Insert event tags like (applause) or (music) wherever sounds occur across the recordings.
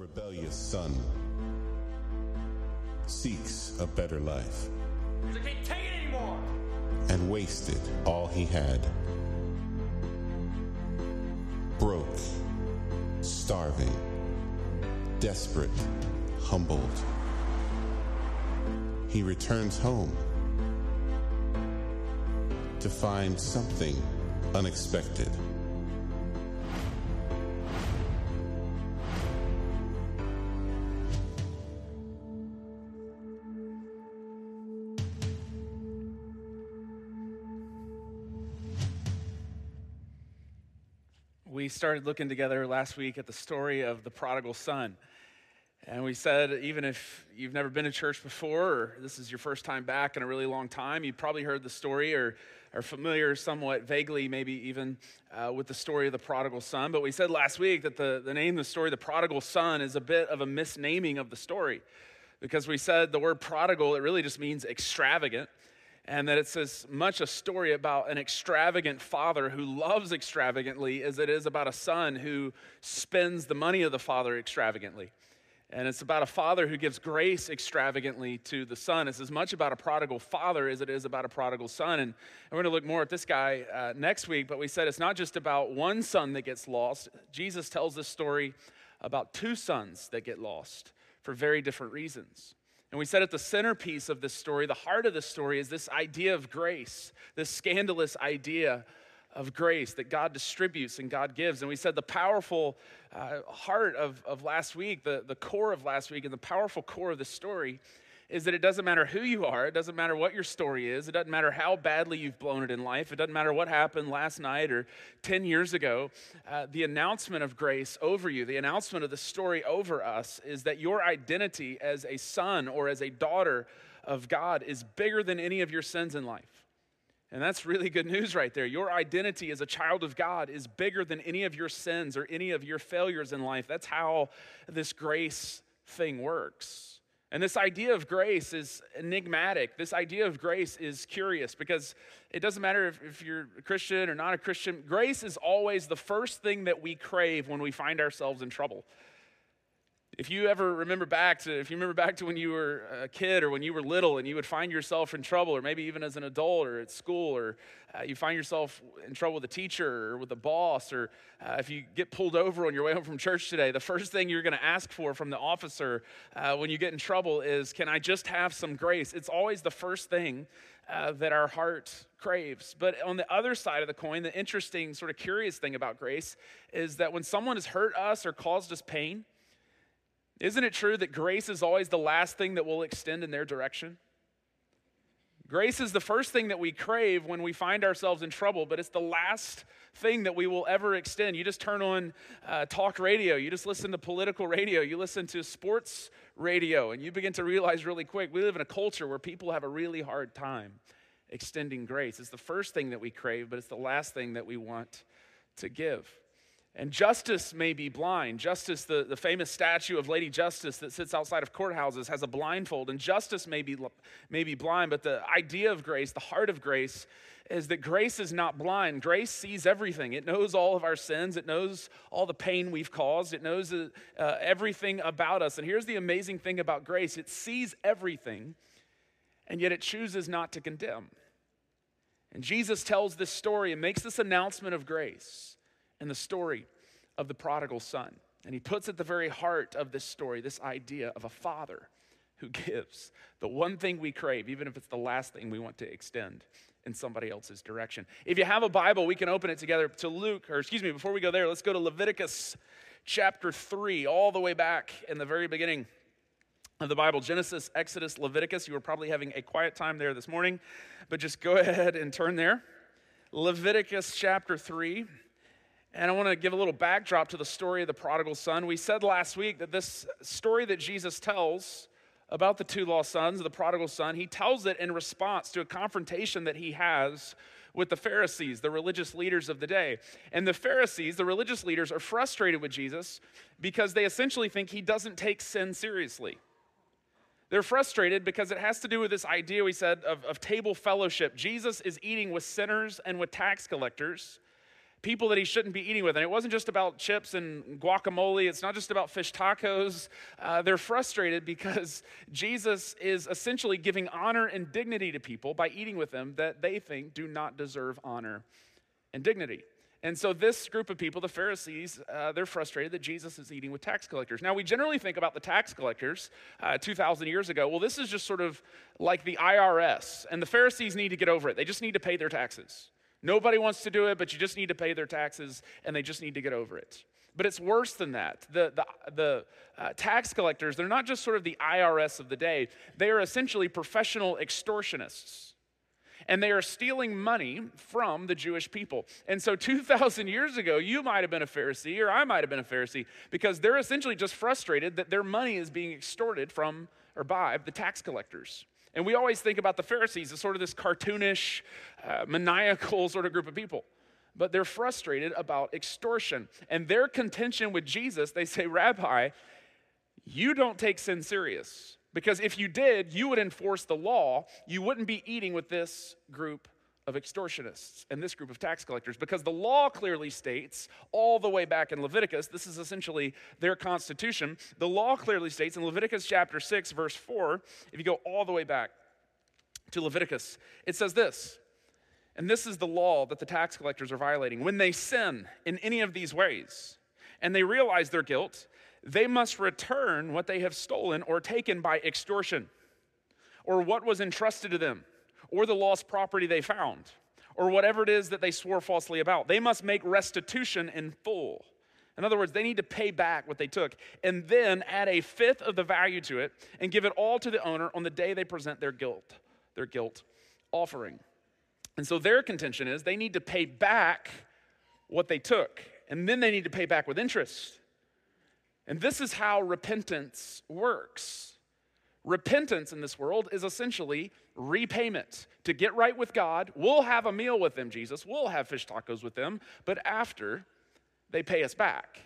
rebellious son seeks a better life I can't take it anymore. and wasted all he had. Broke, starving, desperate, humbled. He returns home to find something unexpected. Started looking together last week at the story of the prodigal son. And we said, even if you've never been to church before, or this is your first time back in a really long time, you've probably heard the story or are familiar somewhat vaguely, maybe even uh, with the story of the prodigal son. But we said last week that the, the name of the story, the prodigal son, is a bit of a misnaming of the story. Because we said the word prodigal, it really just means extravagant and that it's as much a story about an extravagant father who loves extravagantly as it is about a son who spends the money of the father extravagantly. And it's about a father who gives grace extravagantly to the son. It's as much about a prodigal father as it is about a prodigal son. And we're going to look more at this guy uh, next week, but we said it's not just about one son that gets lost. Jesus tells this story about two sons that get lost for very different reasons. And we said at the centerpiece of this story, the heart of this story is this idea of grace, this scandalous idea of grace that God distributes and God gives. And we said the powerful uh, heart of, of last week, the, the core of last week, and the powerful core of the story is that it doesn't matter who you are, it doesn't matter what your story is, it doesn't matter how badly you've blown it in life, it doesn't matter what happened last night or 10 years ago. Uh, the announcement of grace over you, the announcement of the story over us is that your identity as a son or as a daughter of God is bigger than any of your sins in life. And that's really good news right there. Your identity as a child of God is bigger than any of your sins or any of your failures in life. That's how this grace thing works. And this idea of grace is enigmatic. This idea of grace is curious because it doesn't matter if, if, you're a Christian or not a Christian. Grace is always the first thing that we crave when we find ourselves in trouble. If you ever remember back to, if you remember back to when you were a kid or when you were little and you would find yourself in trouble, or maybe even as an adult or at school, or uh, you find yourself in trouble with a teacher or with a boss, or uh, if you get pulled over on your way home from church today, the first thing you're going to ask for from the officer uh, when you get in trouble is, Can I just have some grace? It's always the first thing uh, that our heart craves. But on the other side of the coin, the interesting, sort of curious thing about grace is that when someone has hurt us or caused us pain, isn't it true that grace is always the last thing that we'll extend in their direction? Grace is the first thing that we crave when we find ourselves in trouble, but it's the last thing that we will ever extend. You just turn on uh, talk radio, you just listen to political radio, you listen to sports radio, and you begin to realize really quick we live in a culture where people have a really hard time extending grace. It's the first thing that we crave, but it's the last thing that we want to give. And justice may be blind. Justice, the, the famous statue of Lady Justice that sits outside of courthouses, has a blindfold. And justice may be, may be blind, but the idea of grace, the heart of grace, is that grace is not blind. Grace sees everything. It knows all of our sins. It knows all the pain we've caused. It knows uh, everything about us. And here's the amazing thing about grace it sees everything, and yet it chooses not to condemn. And Jesus tells this story and makes this announcement of grace in the story of the prodigal son. And he puts at the very heart of this story this idea of a father who (laughs) gives the one thing we crave, even if it's the last thing we want to extend in somebody else's direction. If you have a Bible, we can open it together to Luke, or excuse me, before we go there, let's go to Leviticus chapter 3, all the way back in the very beginning of the Bible Genesis, Exodus, Leviticus. You were probably having a quiet time there this morning, but just go (laughs) ahead and turn there. Leviticus chapter 3. And I want to give a little backdrop to the story of the prodigal son. We said last week that this story that Jesus tells about the two lost sons, the prodigal son, he tells it in response to a confrontation that he has with the Pharisees, the religious leaders of the day. And the Pharisees, the religious leaders, are frustrated with Jesus because they essentially think he doesn't take sin seriously. They're frustrated because it has to do with this idea we said of, of table fellowship. Jesus is eating with sinners and with tax collectors people that he shouldn't be eating with. And it wasn't just about chips and guacamole, it's not just about fish tacos. Uh, they're frustrated because (laughs) Jesus is essentially giving honor and dignity to people by eating with them that they think do not deserve honor and dignity. And so, this group of people, the Pharisees, uh, they're frustrated that Jesus is eating with tax collectors. Now, we generally think about the tax collectors uh, 2,000 years ago. Well, this is just sort of like the IRS, and the Pharisees need to get over it. They just need to pay their taxes. Nobody wants to do it, but you just need to pay their taxes and they just need to get over it. But it's worse than that. The, the, the uh, tax collectors, they're not just sort of the IRS of the day, they are essentially professional extortionists. And they are stealing money from the Jewish people. And so, 2,000 years ago, you might have been a Pharisee, or I might have been a Pharisee, because they're essentially just frustrated that their money is being extorted from or by the tax collectors. And we always think about the Pharisees as sort of this cartoonish, uh, maniacal sort of group of people. But they're frustrated about extortion. And their contention with Jesus, they say, Rabbi, you don't take sin serious. Because if you did, you would enforce the law. You wouldn't be eating with this group of extortionists and this group of tax collectors because the law clearly states, all the way back in Leviticus, this is essentially their constitution. The law clearly states in Leviticus chapter 6, verse 4, if you go all the way back to Leviticus, it says this. And this is the law that the tax collectors are violating. When they sin in any of these ways and they realize their guilt, they must return what they have stolen or taken by extortion or what was entrusted to them or the lost property they found, or whatever it is that they swore falsely about. They must make restitution in full. In other words, they need to pay back what they took and then add a fifth of the value to it and give it all to the owner on the day they present their guilt, their guilt offering. And so their contention is they need to pay back what they took and then they need to pay back with interest. And this is how repentance works. Repentance in this world is essentially repayment. To get right with God, we'll have a meal with them, Jesus. We'll have fish tacos with them, but after they pay us back.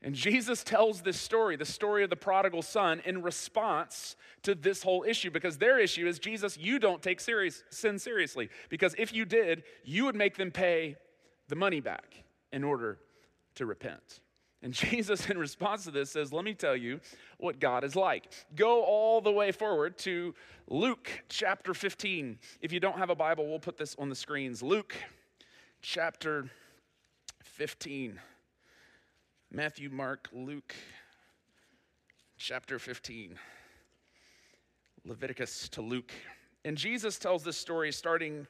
And Jesus tells this story, the story of the prodigal son, in response to this whole issue because their issue is Jesus, you don't take serious, sin seriously. Because if you did, you would make them pay the money back in order to repent. And (laughs) Jesus, in response to this, says, Let me tell you what God is like. Go all the way forward to Luke chapter 15. If you don't have a Bible, we'll put this on the screens. Luke chapter 15. Matthew, Mark, Luke chapter 15. Leviticus to Luke. And Jesus tells this story starting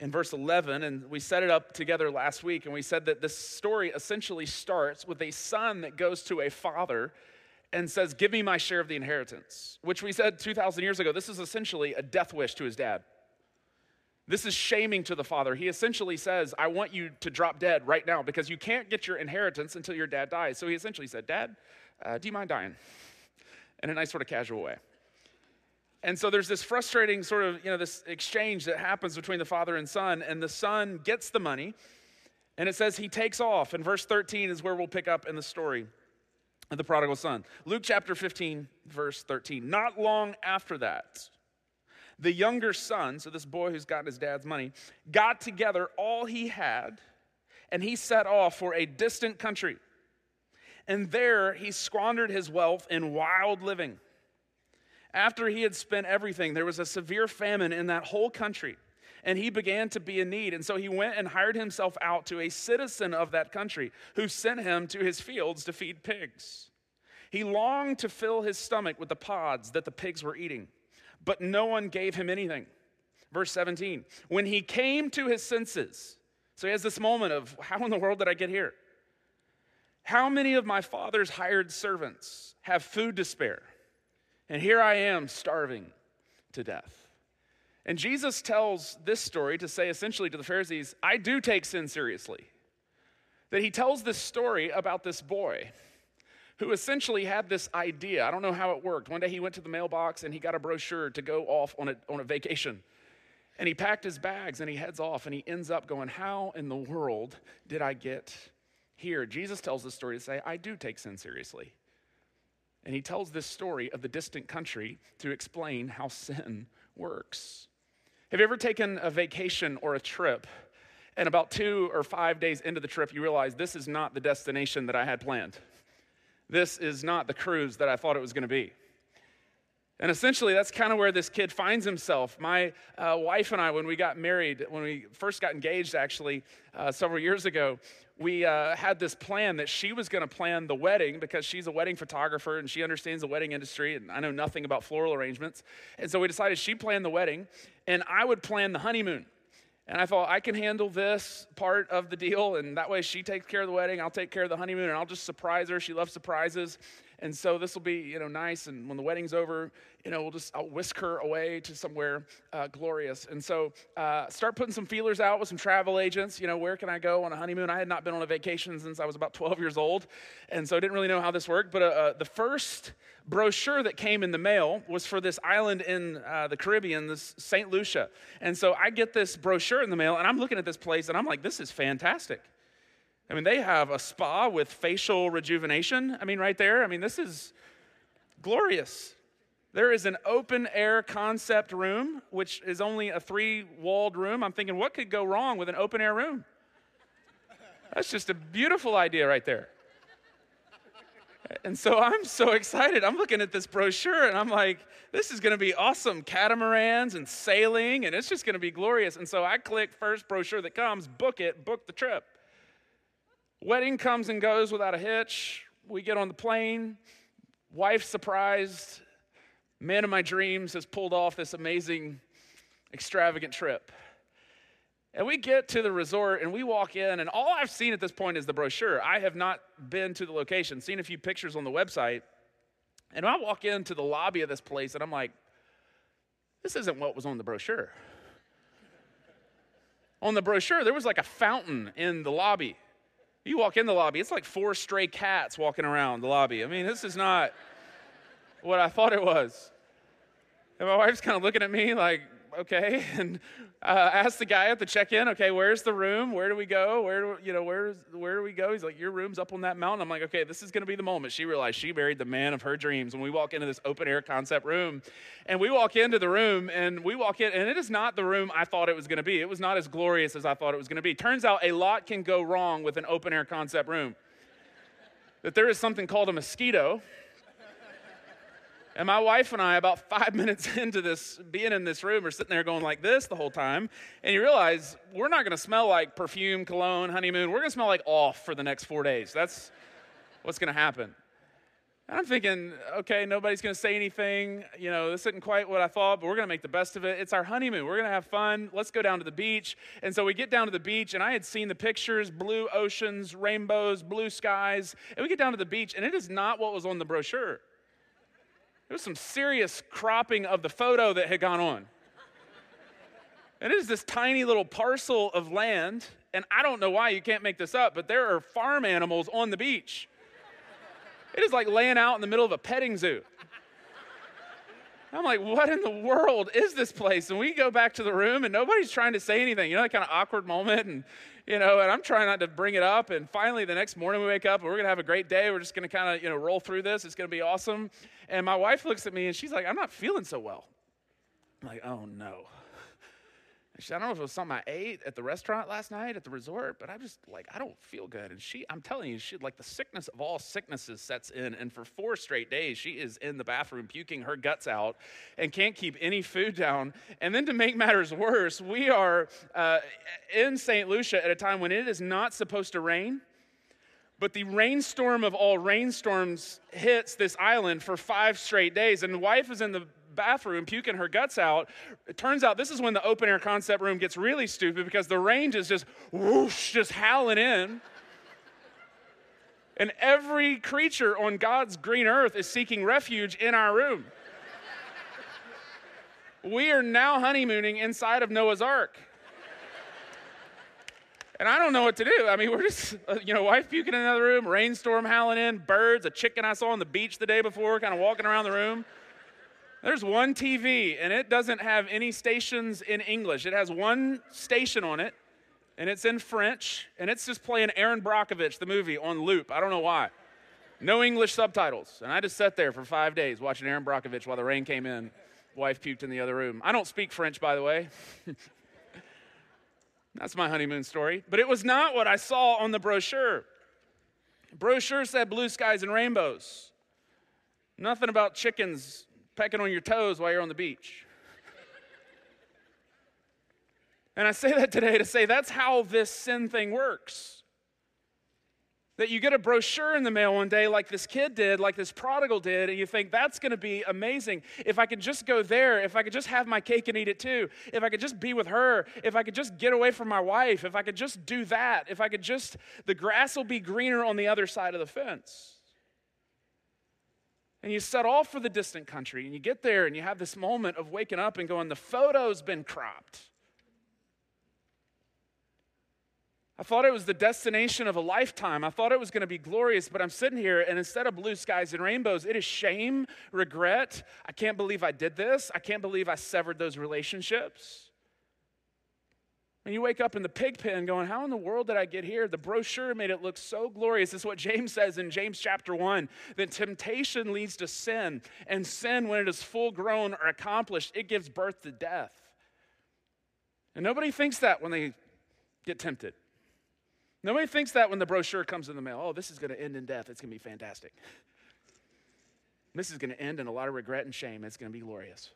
in verse 11, and we set it up together last week, and we said that this story essentially starts with a son that goes to a father and says, Give me my share of the inheritance, which we said 2,000 years ago. This is essentially a death wish to his dad. This is shaming to the father. He essentially says, I want you to drop dead right now because you can't get your inheritance until your dad dies. So he essentially said, Dad, uh, do you mind dying? In a nice, sort of casual way. And so there's this frustrating sort of, you know, this exchange that happens between the father and son, and the son gets the money, and it says he takes off. And verse 13 is where we'll pick up in the story of the prodigal son. Luke chapter 15, verse 13. Not long after that, the younger son, so this boy who's gotten his dad's money, got together all he had, and he set off for a distant country. And there he squandered his wealth in wild living. After he had spent everything, there was a severe famine in that whole country, and he began to be in need. And so he went and hired himself out to a citizen of that country who sent him to his fields to feed pigs. He longed to fill his stomach with the pods that the pigs were eating, but no one gave him anything. Verse 17 When he came to his senses, so he has this moment of, How in the world did I get here? How many of my father's hired servants have food to spare? And here I am starving to death. And Jesus tells this story to say essentially to the Pharisees, I do take sin seriously. That he tells this story about this boy who essentially had this idea. I don't know how it worked. One day he went to the mailbox and he got a brochure to go off on a, on a vacation. And he packed his bags and he heads off and he ends up going, How in the world did I get here? Jesus tells this story to say, I do take sin seriously. And he tells this story of the distant country to explain how sin works. Have you ever taken a vacation or a trip And about two or five days into the trip, you realize this is not the destination that I had planned. This is not the cruise that I thought it was going to be. And essentially, that's kind of where this kid finds himself. My uh, wife and I, when we got married, when we first got engaged, actually, uh, several years ago, we uh, had this plan that she was going to plan the wedding because she's a wedding photographer and she understands the wedding industry, and I know nothing about floral arrangements. And so we decided she planned the wedding, and I would plan the honeymoon. And I thought, I can handle this part of the deal, and that way she takes care of the wedding, I'll take care of the honeymoon, and I'll just surprise her. She loves surprises. And so this will be, you know, nice. And when the wedding's over, you know, we'll just I'll whisk her away to somewhere uh, glorious. And so uh, start putting some feelers out with some travel agents. You know, where can I go on a honeymoon? I had not been on a vacation since I was about 12 years old, and so I didn't really know how this worked. But uh, uh the first brochure that came in the mail was for this island in uh, the Caribbean, this St. Lucia. And so I get this brochure in the mail, and I'm looking at this place, and I'm like, this is fantastic. I mean, they have a spa with facial rejuvenation. I mean, right there. I mean, this is glorious. There is an open air concept room, which is only a three walled room. I'm thinking, what could go wrong with an open air room? That's just a beautiful idea right there. And so I'm so excited. I'm looking at this brochure and I'm like, this is going to be awesome. Catamarans and sailing, and it's just going to be glorious. And so I click first brochure that comes, book it, book the trip. Wedding comes and goes without a hitch. We get on the plane. Wife surprised. Man of my dreams has pulled off this amazing, extravagant trip. And we get to the resort and we walk in, and all I've seen at this point is the brochure. I have not been to the location, seen a few pictures on the website. And I walk into the lobby of this place, and I'm like, this isn't what was on the brochure. on the brochure, there was like a fountain in the lobby. You walk in the lobby, it's like four stray cats walking around the lobby. I mean, this is not what I thought it was. And my wife's kind of looking at me like, okay, (laughs) and uh, asked the guy at the check-in, okay, where's the room? Where do we go? Where do you know where's where do we go? He's like, your room's up on that mountain. I'm like, okay, this is to be the moment. She realized she married the man of her dreams. When we walk into this open air concept room, and we walk into the room, and we walk in, and it is not the room I thought it was to be. It was not as glorious as I thought it was to be. Turns out a lot can go wrong with an open air concept room. That there is something called a mosquito and my wife and I, about five (laughs) minutes into this, being in this room, are sitting there going like this the whole time. And you realize we're not going to smell like perfume, cologne, honeymoon. We're going to smell like off for the next four days. That's what's going to happen. And I'm thinking, okay, nobody's going to say anything. You know, this isn't quite what I thought, but we're going to make the best of it. It's our honeymoon. We're going to have fun. Let's go down to the beach. And so we get down to the beach, and I had seen the pictures blue oceans, rainbows, blue skies. And we get down to the beach, and it is not what was on the brochure. There was some serious cropping of the photo that had gone on. And it is this tiny little parcel of land, and I don't know why you can't make this up, but there are farm animals on the beach. It is like laying out in the middle of a petting zoo. I'm like, what in the world is this place? And we go back to the room, and nobody's trying to say anything. You know, that kind of awkward moment. And you know, and I'm trying not to bring it up. And finally, the next morning we wake up and we're going to have a great day. We're just going to kind of, you know, roll through this. It's going to be awesome. And my wife looks at me and she's like, I'm not feeling so well. I'm like, oh no. Said, I don't know if it was something I ate at the restaurant last night at the resort, but I'm just like, I don't feel good. And she, I'm telling you, she like the sickness of all sicknesses sets in. And for four straight days, she is in the bathroom puking her guts out and can't keep any food down. And then to make matters worse, we are uh, in St. Lucia at a time when it is not supposed to rain. But the rainstorm of all rainstorms hits this island for five straight days. And the wife is in the bathroom puking her guts out. It turns out this is when the open air concept room gets really stupid because the range is just whoosh, just howling in. And every creature on God's green earth is seeking refuge in our room. we are now honeymooning inside of Noah's Ark. And I don't know what to do. I mean, we're just, you know, wife puking in another room, rainstorm howling in, birds, a chicken I saw on the beach the day before, kind of walking around the room. There's one TV, and it doesn't have any stations in English. It has one station on it, and it's in French, and it's just playing Erin Brockovich, the movie, on loop. I don't know why. No English subtitles. And I just sat there for five days watching Erin Brockovich while the rain came in. Wife puked in the other room. I don't speak French, by the way. (laughs) That's my honeymoon story. But it was not what I saw on the brochure. Brochure said blue skies and rainbows. Nothing about chickens pecking on your toes while you're on the beach. and I say that today to say that's how this sin thing works. That you get a brochure in the mail one day, like this kid did, like this prodigal did, and you think that's going to be amazing. If I could just go there, if I could just have my cake and eat it too, if I could just be with her, if I could just get away from my wife, if I could just do that, if I could just, the grass will be greener on the other side of the fence. And you set off for the distant country, and you get there, and you have this moment of waking up and going, the photo's been cropped. I thought it was the destination of a lifetime. I thought it was going to be glorious, but I'm sitting here and instead of blue skies and rainbows, it is shame, regret. I can't believe I did this. I can't believe I severed those relationships. And you wake up in the pig pen going, How in the world did I get here? The brochure made it look so glorious. This is what James says in James chapter 1 that temptation leads to sin, and sin, when it is full grown or accomplished, it gives birth to death. And nobody thinks that when they get tempted. Nobody thinks that when the brochure comes in the mail. Oh, this is going to end in death. It's going to be fantastic. This is going to end in a lot of regret and shame. It's going to be glorious.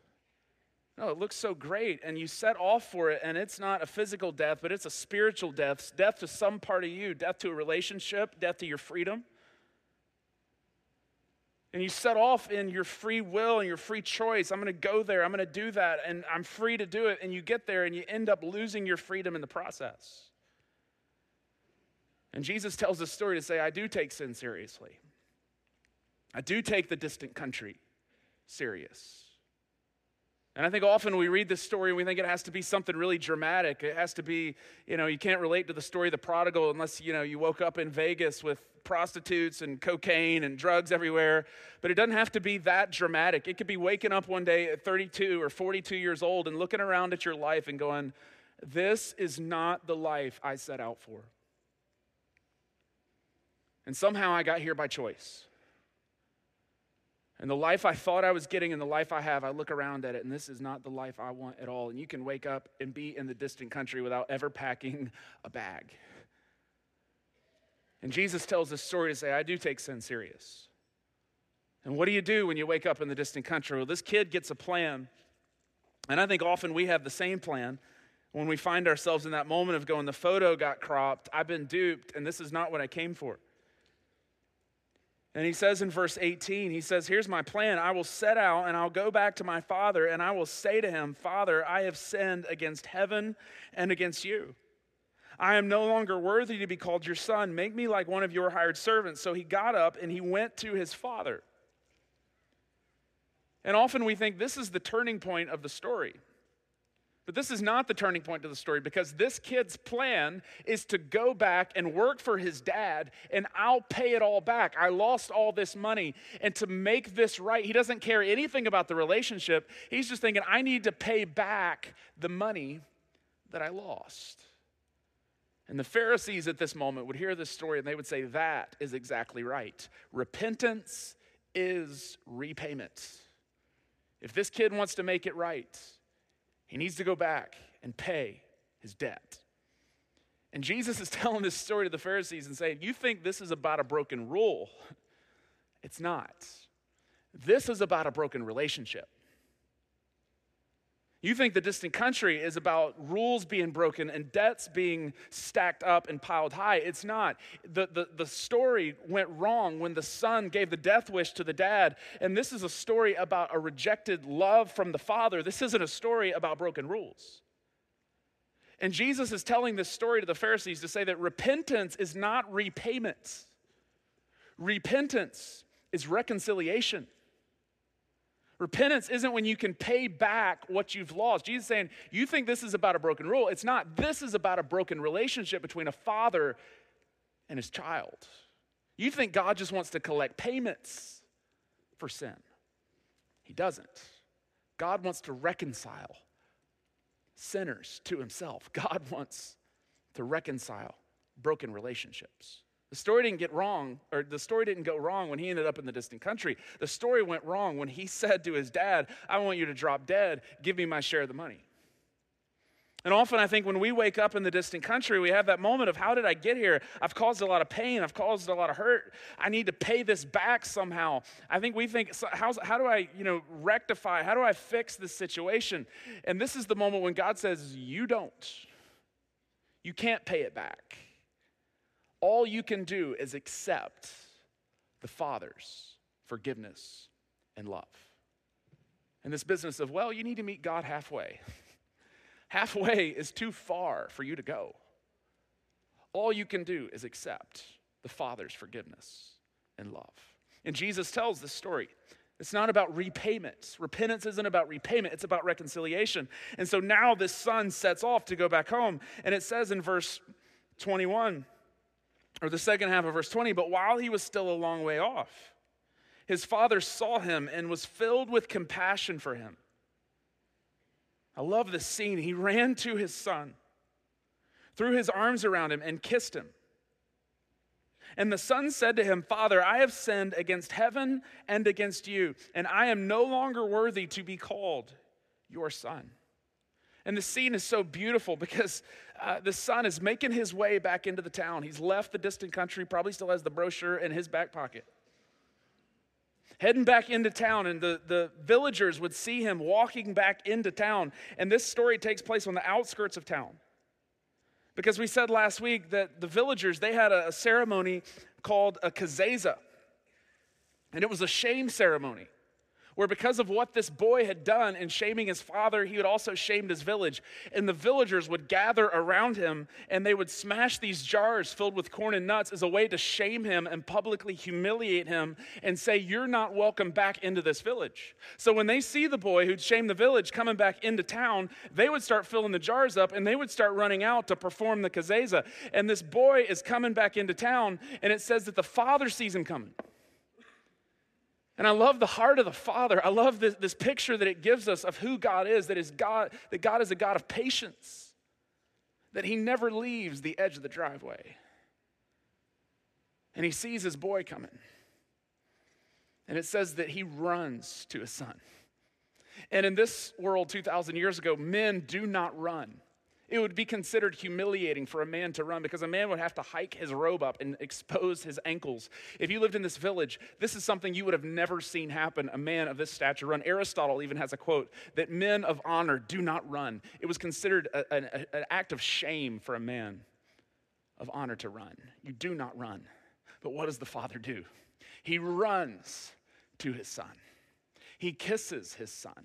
No, it looks so great, and you set off for it, and it's not a physical death, but it's a spiritual death death to some part of you, death to a relationship, death to your freedom. And you set off in your free will and your free choice. I'm going to go there, I'm going to do that, and I'm free to do it. And you get there, and you end up losing your freedom in the process. And Jesus tells this story to say, I do take sin seriously. I do take the distant country serious. And I think often we read this story and we think it has to be something really dramatic. It has to be, you know, you can't relate to the story of the prodigal unless, you know, you woke up in Vegas with prostitutes and cocaine and drugs everywhere. But it doesn't have to be that dramatic. It could be waking up one day at 32 or 42 years old and looking around at your life and going, This is not the life I set out for. And somehow I got here by choice. And the life I thought I was getting and the life I have, I look around at it, and this is not the life I want at all. And you can wake up and be in the distant country without ever packing (laughs) a bag. And Jesus tells this story to say, I do take sin serious. And what do you do when you wake up in the distant country? Well, this kid gets a plan. And I think often we have the same plan when we find ourselves in that moment of going, the photo got cropped, I've been duped, and this is not what I came for. And he says in verse 18, he says, Here's my plan. I will set out and I'll go back to my father and I will say to him, Father, I have sinned against heaven and against you. I am no longer worthy to be called your son. Make me like one of your hired servants. So he got up and he went to his father. And often we think this is the turning point of the story. But this is not the turning point to the story because this kid's plan is to go back and work for his dad and I'll pay it all back. I lost all this money. And to make this right, he doesn't care anything about the relationship. He's just thinking, I need to pay back the money that I lost. And the Pharisees at this moment would hear this story and they would say, That is exactly right. Repentance is repayment. If this kid wants to make it right, he needs to go back and pay his debt. And Jesus is (laughs) telling this story to the Pharisees and saying, You think this is about a broken rule? (laughs) It's not. This is about a broken relationship. You think the distant country is about rules being broken and debts being stacked up and piled high. It's not. The, the, the story went wrong when the son gave the death wish to the dad. And this is a story about a rejected love from the father. This isn't a story about broken rules. And Jesus is telling this story to the Pharisees to say that repentance is not repayment, repentance is reconciliation. Repentance isn't when you can pay back what you've lost. Jesus is saying, You think this is about a broken rule. It's not. This is about a broken relationship between a father and his child. You think God just wants to collect payments for sin. He doesn't. God wants to reconcile sinners to himself. (laughs) God wants to reconcile broken relationships. The story didn't get wrong, or the story didn't go wrong when he ended up in the distant country. The story went wrong when he (laughs) said to his dad, I want you to drop dead, give me my share of the money. And often I think when we wake up in the distant country, we have that moment of how did I get here? I've caused a lot of pain. I've caused a lot of hurt. I need to pay this back somehow. I think we think, how, do I, you know, rectify? How do I fix this situation? And this is the moment when God says, you don't. You can't pay it back. All you can do is accept the Father's forgiveness and love. And this business of, well, you need to meet God halfway. (laughs) Halfway is too far for you to go. All you can do is accept the Father's forgiveness and love. And Jesus tells this story. It's not about repayment. Repentance isn't about repayment, it's about reconciliation. And so now this son sets off to go back home. And it says in verse 21, or the second half of verse 20, but while he was still a long way off, his father saw him and was filled with compassion for him. I love this scene. He ran to his son, threw his arms around him, and kissed him. And the son said to him, Father, I have sinned against heaven and against you, and I am no longer worthy to be called your son. And the scene is so beautiful because uh, the son is making his way back into the town. He's left the distant country, probably still has the brochure in his back pocket heading back into town, and the, the villagers would see him walking back into town. And this story takes place on the outskirts of town. Because we said last week that the villagers, they had a, a ceremony called a kezazah. And it was a shame ceremony where because of what this boy had done in shaming his father, he had also shamed his village. And the villagers would gather around him and they would smash these jars filled with corn and nuts as a way to shame him and publicly humiliate him and say, You're not welcome back into this village. So when they see the boy who'd shamed the village coming back into town, they would start filling the jars up and they would start running out to perform the kezazah. And this boy is coming back into town, and it says that the father sees him coming. And I love the heart of the Father. I love this, this picture that it gives us of who God is, that is God, that God is a God of patience, that He never leaves the edge of the driveway. And he sees his boy coming. And it says that he runs to his son. And in this world 2,000 years ago, men do not run. It would be considered humiliating for a man to run because a man would have to hike his robe up and expose his ankles. If you lived in this village, this is something you would have never seen happen a man of this stature run. Aristotle even has a quote that men of honor do not run. It was considered a, a, an act of shame for a man of honor to run. You do not run. But what does the father do? He runs to his son, he kisses his son.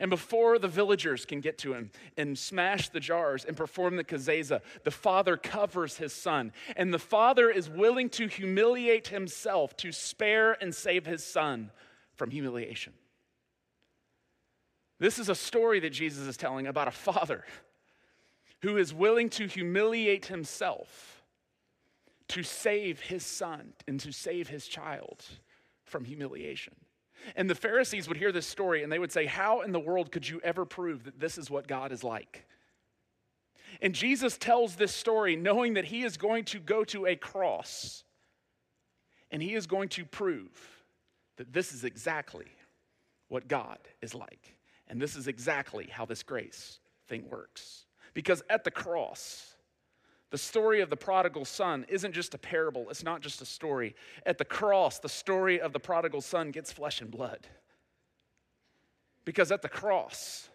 And before the villagers can get to him and smash the jars and perform the kezazah, the father covers his son. And the father is willing to humiliate himself to spare and save his son from humiliation. This is a story that Jesus is telling about a father who is willing to humiliate himself to save his son and to save his child from humiliation. And the Pharisees would hear this story and they would say, How in the world could you ever prove that this is what God is like? And Jesus tells this story knowing that he is going to go to a cross and he is going to prove that this is exactly what God is like. And this is exactly how this grace thing works. Because at the cross, the story of the prodigal son isn't just a parable, it's not just a story. At the cross, the story of the prodigal son gets flesh and blood. Because at the cross,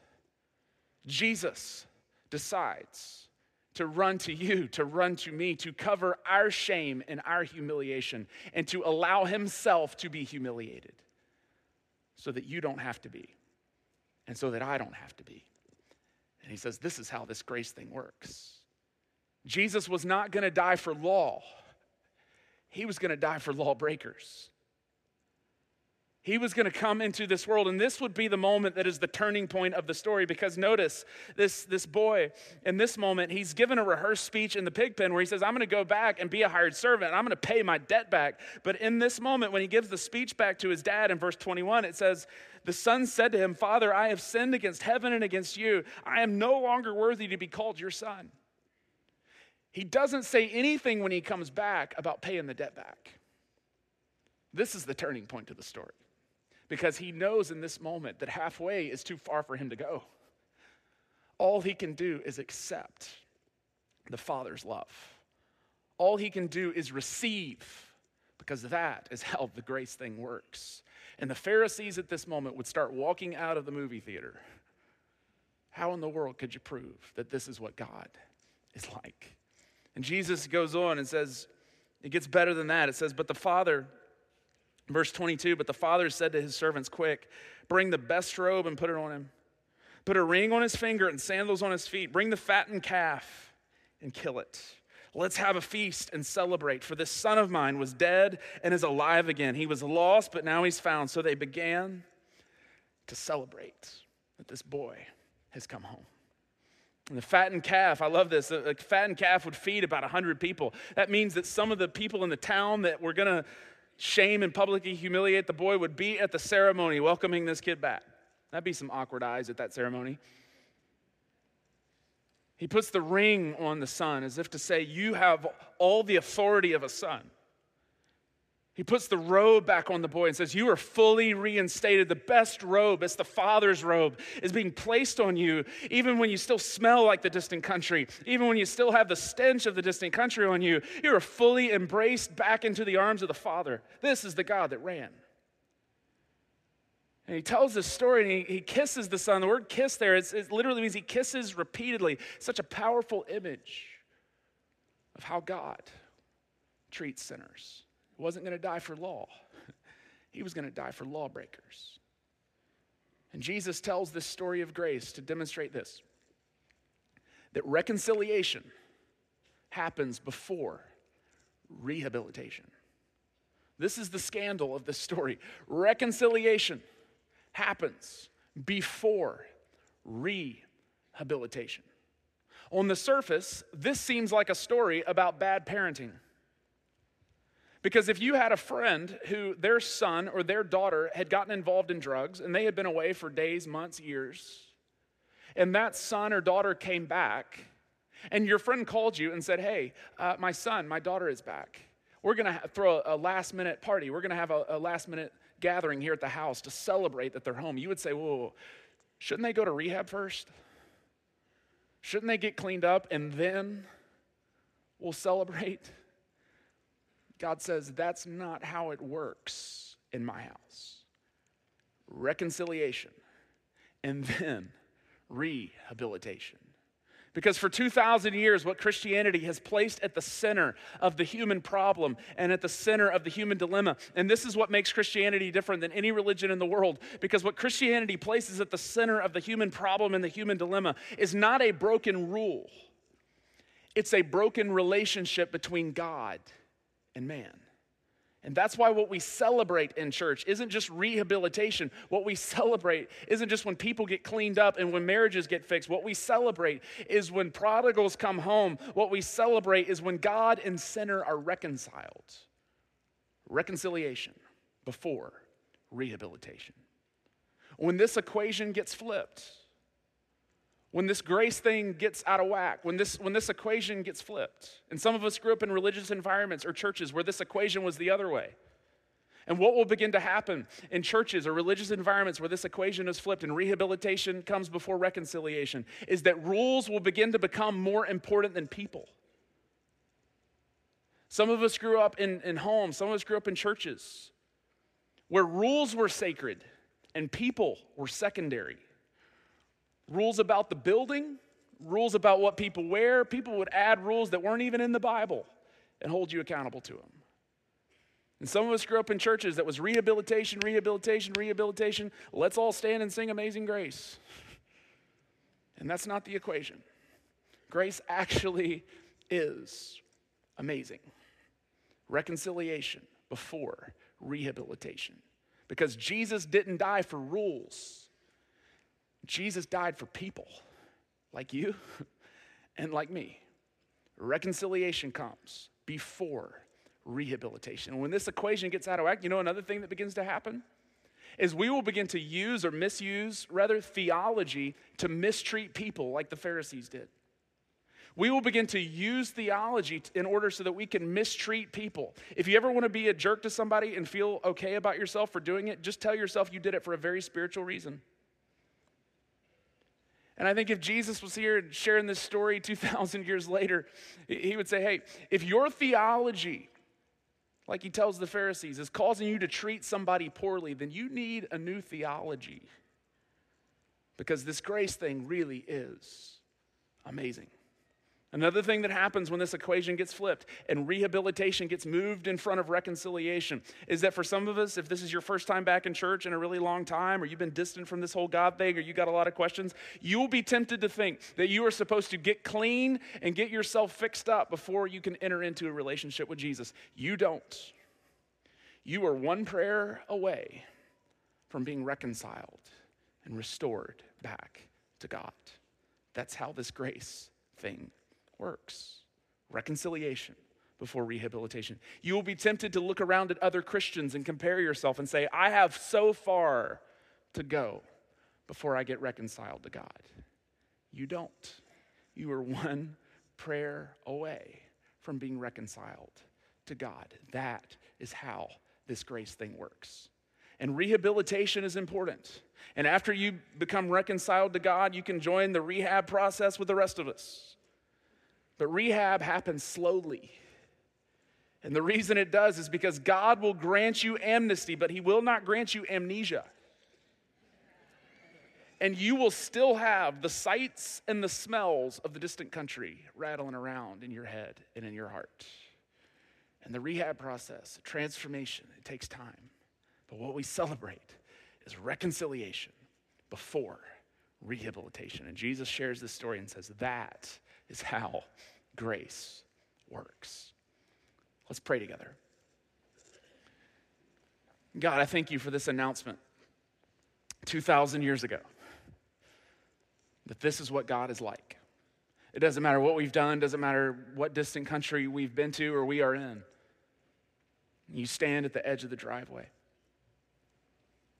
Jesus decides to run to you, to run to me, to cover our shame and our humiliation, and to allow himself to be humiliated so that you don't have to be, and so that I don't have to be. And he says, This is how this grace thing works. Jesus was not going to die for law, he was going to die for lawbreakers. He was going to come into this world, and this would be the moment that is the turning point of the story. Because notice this, this boy, in this moment, he's given a rehearsed speech in the pig pen where he says, I'm going to go back and be a hired servant, and I'm going to pay my debt back. But in this moment, when he gives the speech back to his dad in verse 21, it says, The son said to him, Father, I have sinned against heaven and against you. I am no longer worthy to be called your son. He doesn't say anything when he comes back about paying the debt back. This is the turning point to the story because he knows in this moment that halfway is too far for him to go. all he can do is accept the Father's love. All he can do is receive, because that is how the grace thing works. And the Pharisees at this moment would start walking out of the movie theater. How in the world could you prove that this is what God is like? And Jesus goes on and says, it gets better than that. It says, But the Father, verse 22, but the Father said to his servants, Quick, bring the best robe and put it on him. Put a ring on his finger and sandals on his feet. Bring the fattened calf and kill it. Let's have a feast and celebrate, for this son of mine was dead and is alive again. He was lost, but now he's found. So they began to celebrate that this boy has come home. And the fattened calf, I love this. A fattened calf would feed about 100 people. That means that some of the people in the town that were going to shame and publicly humiliate the boy would be at the ceremony welcoming this kid back. That'd be some awkward eyes at that ceremony. He puts the ring on the son as if to say, You have all the authority of a son. He puts the robe back on the boy and says, You are fully reinstated. The best robe, it's the Father's robe, is being placed on you, even when you still smell like the distant country, even when you still have the stench of the distant country on you. You are fully embraced back into the arms of the Father. This is the God that ran. And he tells this story and he, he kisses the son. The word kiss there, it literally means he kisses repeatedly. Such a powerful image of how God treats sinners. Wasn't going to die for law, (laughs) he was going to die for lawbreakers. And Jesus tells this story of grace to demonstrate this that reconciliation happens before rehabilitation. This is the scandal of this story. Reconciliation happens before rehabilitation. On the surface, this seems like a story about bad parenting. Because if you had a friend who their son or their daughter had gotten involved in drugs and they had been away for days, months, years, and that son or daughter came back, and your friend called you and said, Hey, uh, my son, my daughter is back. We're going to throw a, a last minute party. We're going to have a, a last minute gathering here at the house to celebrate that they're home, you would say, whoa, shouldn't they go to rehab first? Shouldn't they get cleaned up and then we'll celebrate? God says, that's not how it works in my house. Reconciliation and then rehabilitation. Because for 2,000 years, what Christianity has placed at the center of the human problem and at the center of the human dilemma, and this is what makes Christianity different than any religion in the world, because what Christianity places at the center of the human problem and the human dilemma is not a broken rule, it's a broken relationship between God and man. And that's why what we celebrate in church isn't just rehabilitation. What we celebrate isn't just when people get cleaned up and when marriages get fixed. What we celebrate is when prodigals come home. What we celebrate is when God and sinner are reconciled. Reconciliation before rehabilitation. When this equation gets flipped, when this grace thing gets out of whack, when this, when this equation gets flipped. And some of us grew up in religious environments or churches where this equation was the other way. And what will begin to happen in churches or religious environments where this equation is flipped and rehabilitation comes before reconciliation is that rules will begin to become more important than people. Some of us grew up in, in homes, some of us grew up in churches where rules were sacred and people were secondary rules about the building, rules about what people wear. People would add rules that weren't even in the Bible and hold you accountable to them. And some of us grew up in churches that was rehabilitation, rehabilitation, rehabilitation. Let's all stand and sing Amazing Grace. And that's not the equation. Grace actually is amazing. Reconciliation before rehabilitation. Because Jesus didn't die for rules. Jesus died for people like you (laughs) and like me. Reconciliation comes before rehabilitation. And when this equation gets out of whack, you know another thing that begins to happen? Is we will begin to use or misuse, rather, theology to mistreat people like the Pharisees did. We will begin to use theology in order so that we can mistreat people. If you ever want to be a jerk to somebody and feel okay about yourself for doing it, just tell yourself you did it for a very spiritual reason. And I think if Jesus was here and sharing this story (laughs) 2,000 years later, he would say, hey, if your theology, like he tells the Pharisees, is causing you to treat somebody poorly, then you need a new theology. Because this grace thing really is amazing. Another thing that happens when this equation gets flipped and rehabilitation gets moved in front of reconciliation is that for some of us, if this is your first time back in church in a really long time, or you've been distant from this whole God thing, or you got a lot of questions, you will be tempted to think that you are supposed to get clean and get yourself fixed up before you can enter into a relationship with Jesus. You don't. You are one prayer away from being reconciled and restored back to God. That's how this grace thing works reconciliation before rehabilitation. You will be tempted to look around at other Christians and compare yourself and say, I have so far to go before I get reconciled to God. You don't. You are one prayer away from being reconciled to God. That is how this grace thing works. And rehabilitation is important. And after you become reconciled to God, you can join the rehab process with the rest of us. But rehab happens slowly. And the reason it does is because God will grant you amnesty, but He will not grant you amnesia. And you will still have the sights and the smells of the distant country rattling around in your head and in your heart. And the rehab process, transformation, it takes time. But what we celebrate is reconciliation before rehabilitation. And Jesus shares this story and says, That is how grace works. Let's pray together. God, I thank you for this announcement 2,000 years ago that this is what God is like. It doesn't matter what we've done, doesn't matter what distant country we've been to or we are in. You stand at the edge of the driveway.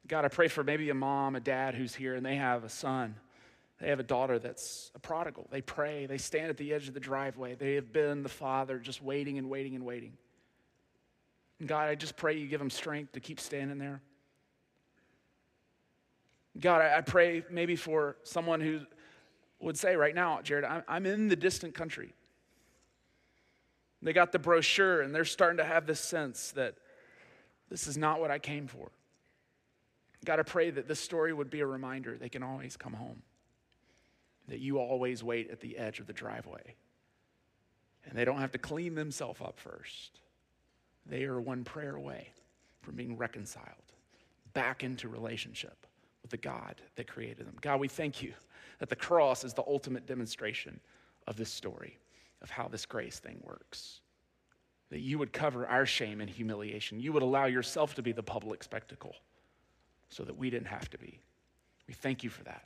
God, I pray for maybe a mom, a dad who's here and they have a son they have a daughter that's a prodigal. They pray, they stand at the edge of the driveway. They have been the father just waiting and waiting and waiting. And God, I just pray you give them strength to keep standing there. God, I, pray maybe for someone who would say right now, Jared, I'm in the distant country. They got the brochure and they're starting to have this sense that this is not what I came for. God, I pray that this story would be a reminder they can always come home that you always wait at the edge of the driveway. And they don't have to clean themselves up first. They are one prayer away from being reconciled back into relationship with the God that created them. God, we thank you that the cross is the ultimate demonstration of this story, of how this grace thing works. That you would cover our shame and humiliation. You would allow yourself to be the public spectacle so that we didn't have to be. We thank you for that.